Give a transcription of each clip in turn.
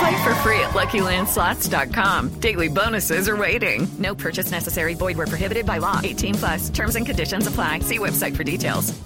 Play for free at LuckyLandSlots.com. Daily bonuses are waiting. No purchase necessary. Void where prohibited by law. 18 plus. Terms and conditions apply. See website for details.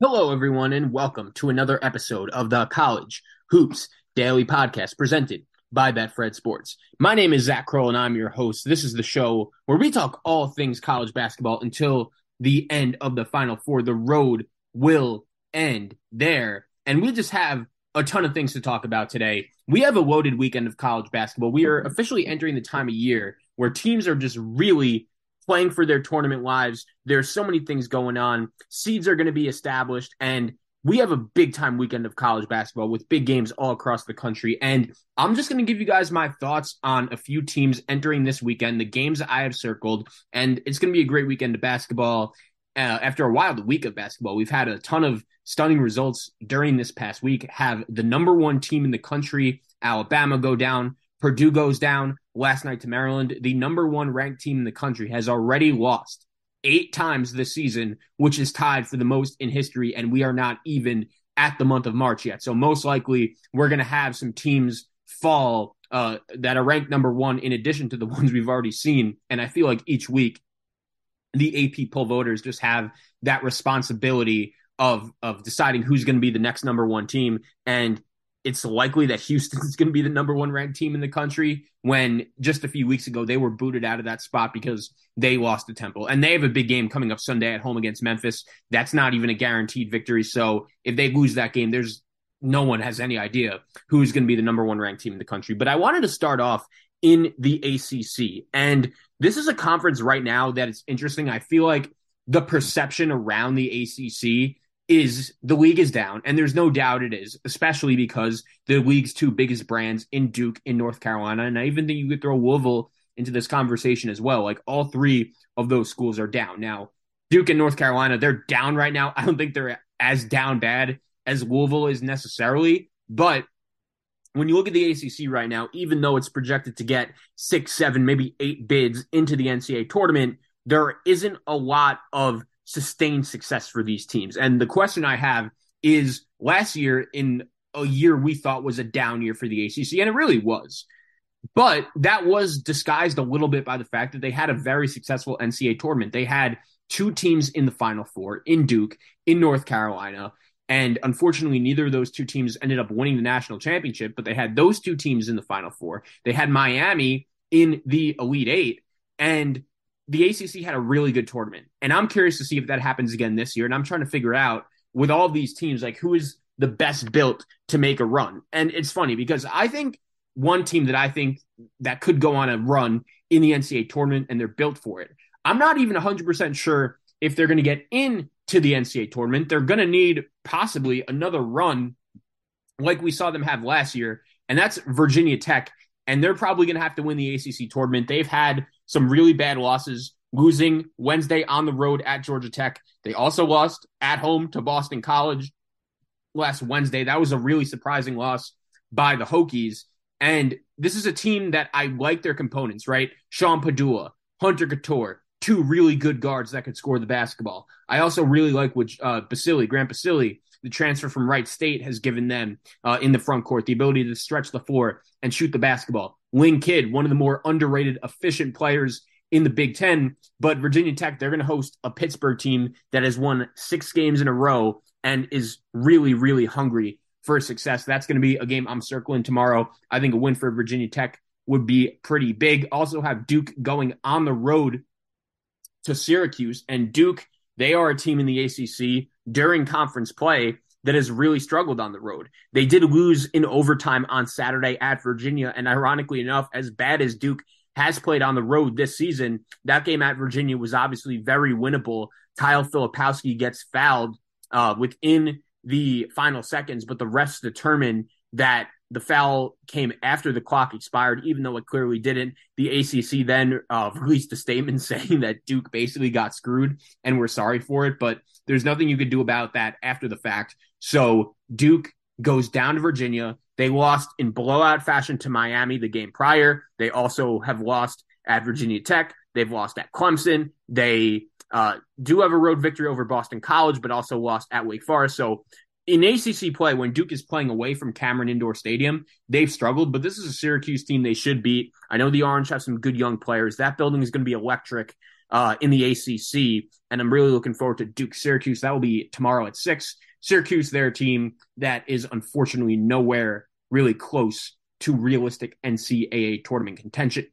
Hello, everyone, and welcome to another episode of the College Hoops Daily Podcast presented by Betfred Sports. My name is Zac Kroll, and I'm your host. This is the show where we talk all things college basketball until the end of the Final Four. The road will end there. And we just have a ton of things to talk about today. We have a loaded weekend of college basketball. We are mm-hmm. officially entering the time of year where teams are just really playing for their tournament lives. There's so many things going on. Seeds are going to be established, and we have a big time weekend of college basketball with big games all across the country. And I'm just going to give you guys my thoughts on a few teams entering this weekend, the games I have circled. And it's going to be a great weekend of basketball. Uh, after a wild week of basketball, we've had a ton of stunning results during this past week. Have the number one team in the country, Alabama, go down. Purdue goes down last night to Maryland. The number one ranked team in the country has already lost eight times this season, which is tied for the most in history. And we are not even at the month of March yet. So most likely we're going to have some teams fall uh, that are ranked number one in addition to the ones we've already seen. And I feel like each week the AP poll voters just have that responsibility of of deciding who's going to be the next number one team. And it's likely that Houston is going to be the number one ranked team in the country when just a few weeks ago they were booted out of that spot because they lost to Temple. And they have a big game coming up Sunday at home against Memphis. That's not even a guaranteed victory. So if they lose that game, there's no one has any idea who's going to be the number one ranked team in the country. But I wanted to start off in the ACC. And this is a conference right now that is interesting. I feel like the perception around the ACC is the league is down, and there's no doubt it is, especially because the league's two biggest brands in Duke in North Carolina, and I even think you could throw Louisville into this conversation as well. Like all three of those schools are down now. Duke and North Carolina, they're down right now. I don't think they're as down bad as Louisville is necessarily, but when you look at the ACC right now, even though it's projected to get six, seven, maybe eight bids into the NCAA tournament, there isn't a lot of sustained success for these teams. And the question I have is last year, in a year we thought was a down year for the ACC, and it really was. But that was disguised a little bit by the fact that they had a very successful NCAA tournament. They had two teams in the Final Four in Duke, in North Carolina. And unfortunately, neither of those two teams ended up winning the national championship, but they had those two teams in the Final Four. They had Miami in the Elite Eight. And the ACC had a really good tournament, and I'm curious to see if that happens again this year. And I'm trying to figure out with all these teams, like who is the best built to make a run. And it's funny because I think one team that I think that could go on a run in the NCAA tournament, and they're built for it. I'm not even 100% sure if they're going to get into the NCAA tournament. They're going to need possibly another run like we saw them have last year, and that's Virginia Tech. And they're probably going to have to win the ACC tournament. They've had some really bad losses, losing Wednesday on the road at Georgia Tech. They also lost at home to Boston College last Wednesday. That was a really surprising loss by the Hokies. And this is a team that I like their components, right? Sean Pedulla, Hunter Cattoor, two really good guards that could score the basketball. I also really like what uh, Basile, Grant Basile, the transfer from Wright State, has given them uh, in the front court, the ability to stretch the floor and shoot the basketball. Lynn Kidd, one of the more underrated, efficient players in the Big Ten. But Virginia Tech, they're going to host a Pittsburgh team that has won six games in a row and is really, really hungry for success. That's going to be a game I'm circling tomorrow. I think a win for Virginia Tech would be pretty big. Also have Duke going on the road to Syracuse. And Duke, they are a team in the ACC during conference play that has really struggled on the road. They did lose in overtime on Saturday at Virginia. And ironically enough, as bad as Duke has played on the road this season, that game at Virginia was obviously very winnable. Kyle Filipowski gets fouled uh, within the final seconds, but the refs determine that the foul came after the clock expired, even though it clearly didn't. The ACC then uh, released a statement saying that Duke basically got screwed and we're sorry for it, but there's nothing you could do about that after the fact. So Duke goes down to Virginia. They lost in blowout fashion to Miami the game prior. They also have lost at Virginia Tech. They've lost at Clemson. They uh, do have a road victory over Boston College, but also lost at Wake Forest. So in ACC play, when Duke is playing away from Cameron Indoor Stadium, they've struggled, but this is a Syracuse team they should beat. I know the Orange have some good young players. That building is going to be electric uh, in the ACC, and I'm really looking forward to Duke Syracuse. That will be tomorrow at 6. Syracuse, their team that is unfortunately nowhere really close to realistic NCAA tournament contention.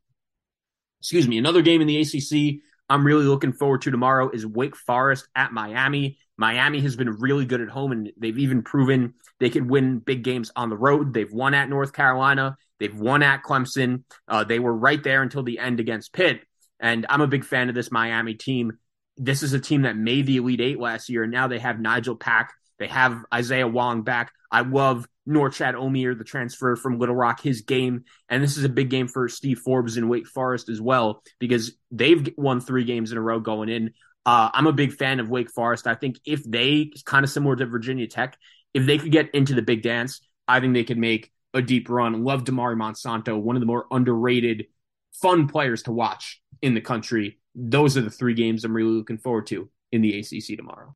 Excuse me. Another game in the ACC I'm really looking forward to tomorrow is Wake Forest at Miami. Miami has been really good at home, and they've even proven they can win big games on the road. They've won at North Carolina, they've won at Clemson. Uh, they were right there until the end against Pitt, and I'm a big fan of this Miami team. This is a team that made the Elite Eight last year, and now they have Nigel Pack. They have Isaiah Wong back. I love Norchad Omier, the transfer from Little Rock, his game. And this is a big game for Steve Forbes and Wake Forest as well, because they've won three games in a row going in. Uh, I'm a big fan of Wake Forest. I think if they, kind of similar to Virginia Tech, if they could get into the big dance, I think they could make a deep run. Love Damari Monsanto, one of the more underrated, fun players to watch in the country. Those are the three games I'm really looking forward to in the ACC tomorrow.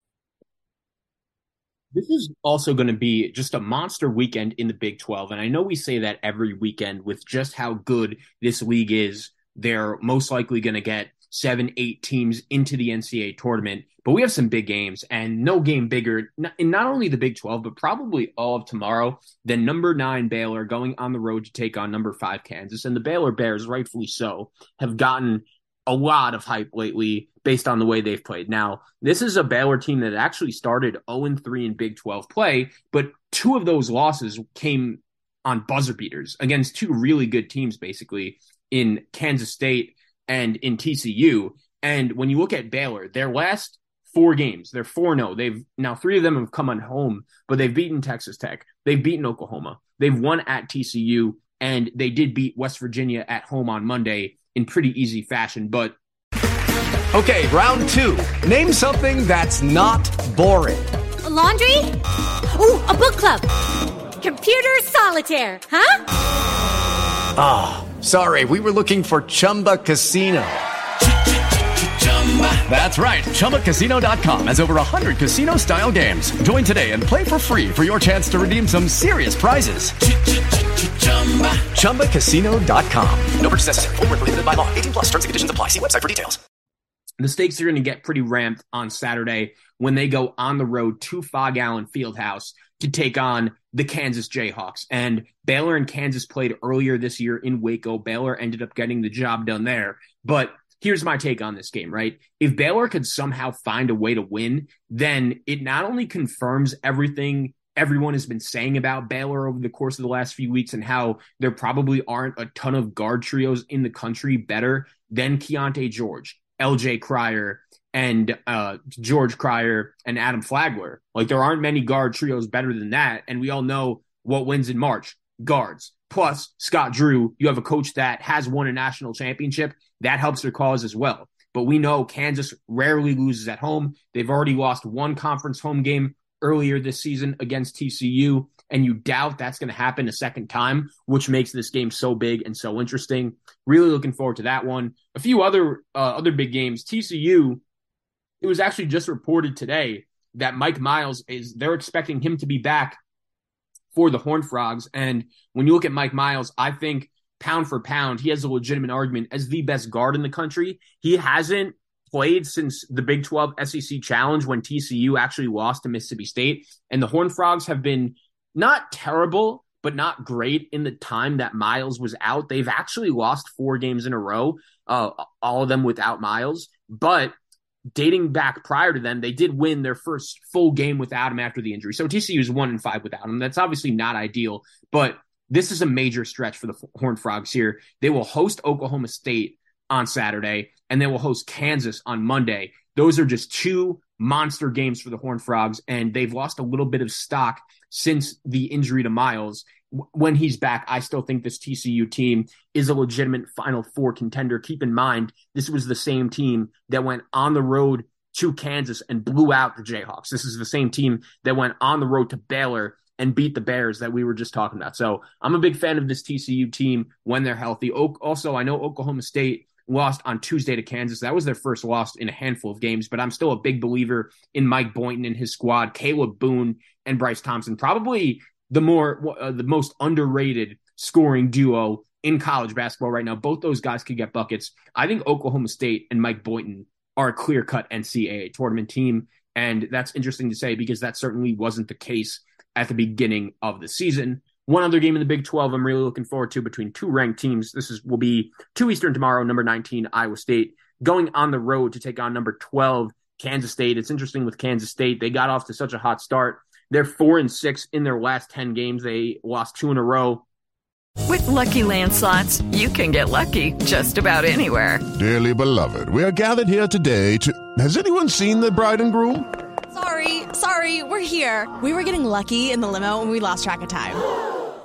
This is also going to be just a monster weekend in the Big 12. And I know we say that every weekend with just how good this league is. They're most likely going to get seven, eight teams into the NCAA tournament. But we have some big games and no game bigger in not only the Big 12, but probably all of tomorrow than number nine Baylor going on the road to take on number five Kansas. And the Baylor Bears, rightfully so, have gotten a lot of hype lately based on the way they've played. Now, this is a Baylor team that actually started 0 3 in Big 12 play, but two of those losses came on buzzer beaters against two really good teams, basically in Kansas State and in TCU. And when you look at Baylor, their last four games, they're 4 0. They've now three of them have come on home, but they've beaten Texas Tech, they've beaten Oklahoma, they've won at TCU, and they did beat West Virginia at home on Monday in pretty easy fashion. But okay, round two. Name something that's not boring. A laundry? Ooh, a book club. Computer solitaire, huh? Ah, oh, sorry, we were looking for Chumba Casino. That's right. ChumbaCasino.com has over 100 casino style games. Join today and play for free for your chance to redeem some serious prizes. ChumbaCasino.com. No purchase necessary. Full prohibited by law. 18 plus terms and conditions apply. See website for details. The stakes are going to get pretty ramped on Saturday when they go on the road to Phog Allen Fieldhouse to take on the Kansas Jayhawks. And Baylor and Kansas played earlier this year in Waco. Baylor ended up getting the job done there. But here's my take on this game, right? If Baylor could somehow find a way to win, then it not only confirms everything everyone has been saying about Baylor over the course of the last few weeks and how there probably aren't a ton of guard trios in the country better than Keyonte George, LJ Cryer, and uh, George Cryer and Adam Flagler. Like there aren't many guard trios better than that. And we all know what wins in March guards. Plus, Scott Drew, you have a coach that has won a national championship. That helps their cause as well. But we know Kansas rarely loses at home. They've already lost one conference home game earlier this season against TCU, and you doubt that's going to happen a second time, which makes this game so big and so interesting. Really looking forward to that one. A few other uh, other big games. TCU. It was actually just reported today that Mike Miles is. They're expecting him to be back for the Horn Frogs, and when you look at Mike Miles, I think pound for pound, he has a legitimate argument as the best guard in the country. He hasn't played since the Big 12 SEC Challenge when TCU actually lost to Mississippi State. And the Horned Frogs have been not terrible, but not great in the time that Miles was out. They've actually lost four games in a row, uh, all of them without Miles. But dating back prior to then, they did win their first full game without him after the injury. So TCU is one and five without him. That's obviously not ideal, but this is a major stretch for the Horned Frogs here. They will host Oklahoma State on Saturday, and they will host Kansas on Monday. Those are just two monster games for the Horned Frogs, and they've lost a little bit of stock since the injury to Miles. When he's back, I still think this TCU team is a legitimate Final Four contender. Keep in mind, this was the same team that went on the road to Kansas and blew out the Jayhawks. This is the same team that went on the road to Baylor and beat the Bears that we were just talking about. So I'm a big fan of this TCU team when they're healthy. Also, I know Oklahoma State lost on Tuesday to Kansas. That was their first loss in a handful of games, but I'm still a big believer in Mike Boynton and his squad, Kalib Boone and Bryce Thompson. Probably the more uh, the most underrated scoring duo in college basketball right now. Both those guys could get buckets. I think Oklahoma State and Mike Boynton are a clear cut NCAA tournament team. And that's interesting to say because that certainly wasn't the case at the beginning of the season. One other game in the Big 12 I'm really looking forward to between two ranked teams. This is will be 2 Eastern tomorrow, number 19 Iowa State going on the road to take on number 12 Kansas State. It's interesting with Kansas State. They got off to such a hot start. They're 4 and 6 in their last 10 games. They lost 2 in a row. With Lucky Land slots, you can get lucky just about anywhere. Dearly beloved, we are gathered here today to Has anyone seen the bride and groom? Sorry, sorry, we're here. We were getting lucky in the limo and we lost track of time.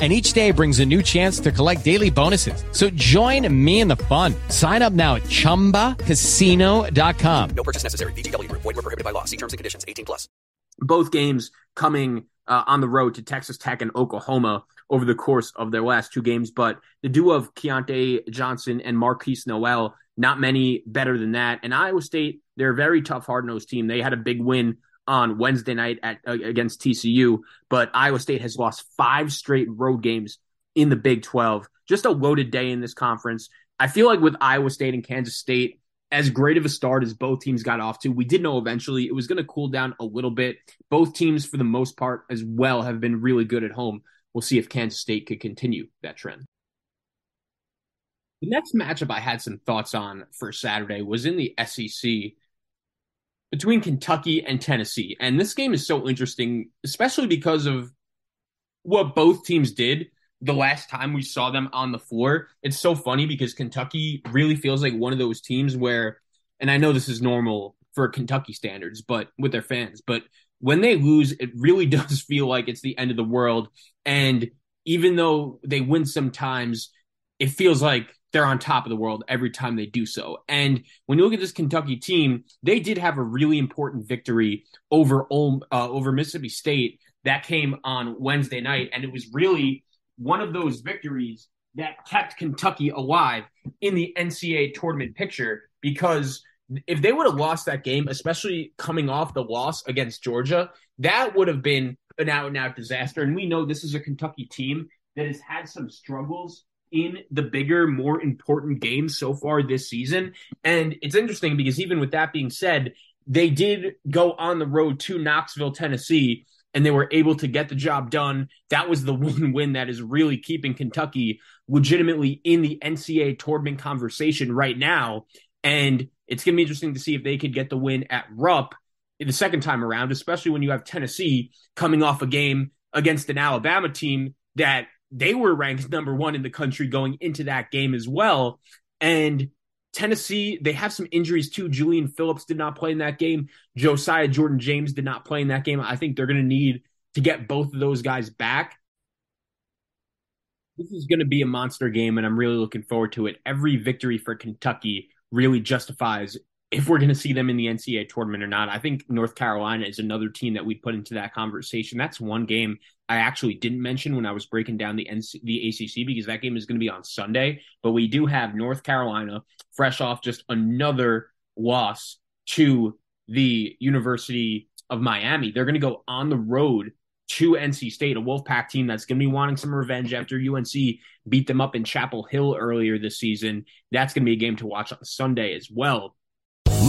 and each day brings a new chance to collect daily bonuses. So join me in the fun. Sign up now at ChumbaCasino.com. No purchase necessary. VGW. Void were prohibited by law. See terms and conditions. 18 plus. Both games coming uh, on the road to Texas Tech and Oklahoma over the course of their last two games. But the duo of Keyontae Johnson and Markquis Nowell, not many better than that. And Iowa State, they're a very tough, hard-nosed team. They had a big win on Wednesday night at uh, against TCU, but Iowa State has lost five straight road games in the Big 12. Just a loaded day in this conference. I feel like with Iowa State and Kansas State, as great of a start as both teams got off to, we did know eventually it was going to cool down a little bit. Both teams, for the most part, as well, have been really good at home. We'll see if Kansas State could continue that trend. The next matchup I had some thoughts on for Saturday was in the SEC between Kentucky and Tennessee. And this game is so interesting, especially because of what both teams did the last time we saw them on the floor. It's so funny because Kentucky really feels like one of those teams where, and I know this is normal for Kentucky standards, but with their fans, but when they lose, it really does feel like it's the end of the world. And even though they win sometimes, it feels like they're on top of the world every time they do so. And when you look at this Kentucky team, they did have a really important victory over uh, over Mississippi State that came on Wednesday night, and it was really one of those victories that kept Kentucky alive in the NCAA tournament picture because if they would have lost that game, especially coming off the loss against Georgia, that would have been an out and out disaster. And we know this is a Kentucky team that has had some struggles in the bigger, more important games so far this season. And it's interesting because even with that being said, they did go on the road to Knoxville, Tennessee, and they were able to get the job done. That was the one win that is really keeping Kentucky legitimately in the NCAA tournament conversation right now. And it's going to be interesting to see if they could get the win at Rupp the second time around, especially when you have Tennessee coming off a game against an Alabama team that they were ranked number one in the country going into that game as well. And Tennessee, they have some injuries too. Julian Phillips did not play in that game. Josiah Jordan James did not play in that game. I think they're going to need to get both of those guys back. This is going to be a monster game, and I'm really looking forward to it. Every victory for Kentucky really justifies if we're going to see them in the NCAA tournament or not. I think North Carolina is another team that we'd put into that conversation. That's one game I actually didn't mention when I was breaking down the NC- the ACC because that game is going to be on Sunday. But we do have North Carolina fresh off just another loss to the University of Miami. They're going to go on the road to NC State, a Wolfpack team that's going to be wanting some revenge after UNC beat them up in Chapel Hill earlier this season. That's going to be a game to watch on Sunday as well.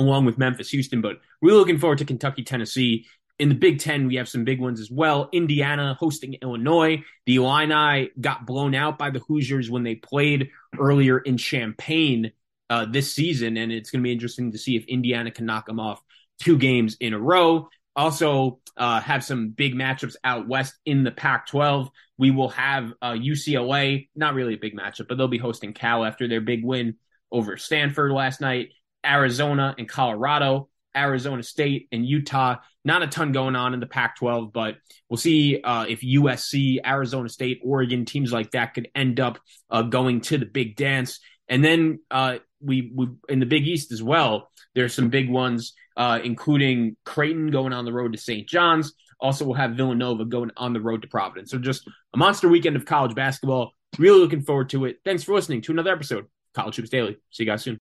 Along with Memphis, Houston, but we're looking forward to Kentucky, Tennessee. In the Big Ten, we have some big ones as well. Indiana hosting Illinois. The Illini got blown out by the Hoosiers when they played earlier in Champaign uh, this season, and it's going to be interesting to see if Indiana can knock them off two games in a row. Also, uh, have some big matchups out west in the Pac 12. We will have uh, UCLA, not really a big matchup, but they'll be hosting Cal after their big win over Stanford last night. Arizona and Colorado, Arizona State and Utah. Not a ton going on in the Pac 12, but we'll see uh, if USC, Arizona State, Oregon, teams like that could end up uh, going to the big dance. And then uh, we, we in the Big East as well. There's some big ones, uh, including Creighton going on the road to St. John's. Also, we'll have Villanova going on the road to Providence. So just a monster weekend of college basketball. Really looking forward to it. Thanks for listening to another episode of College Hoops Daily. See you guys soon.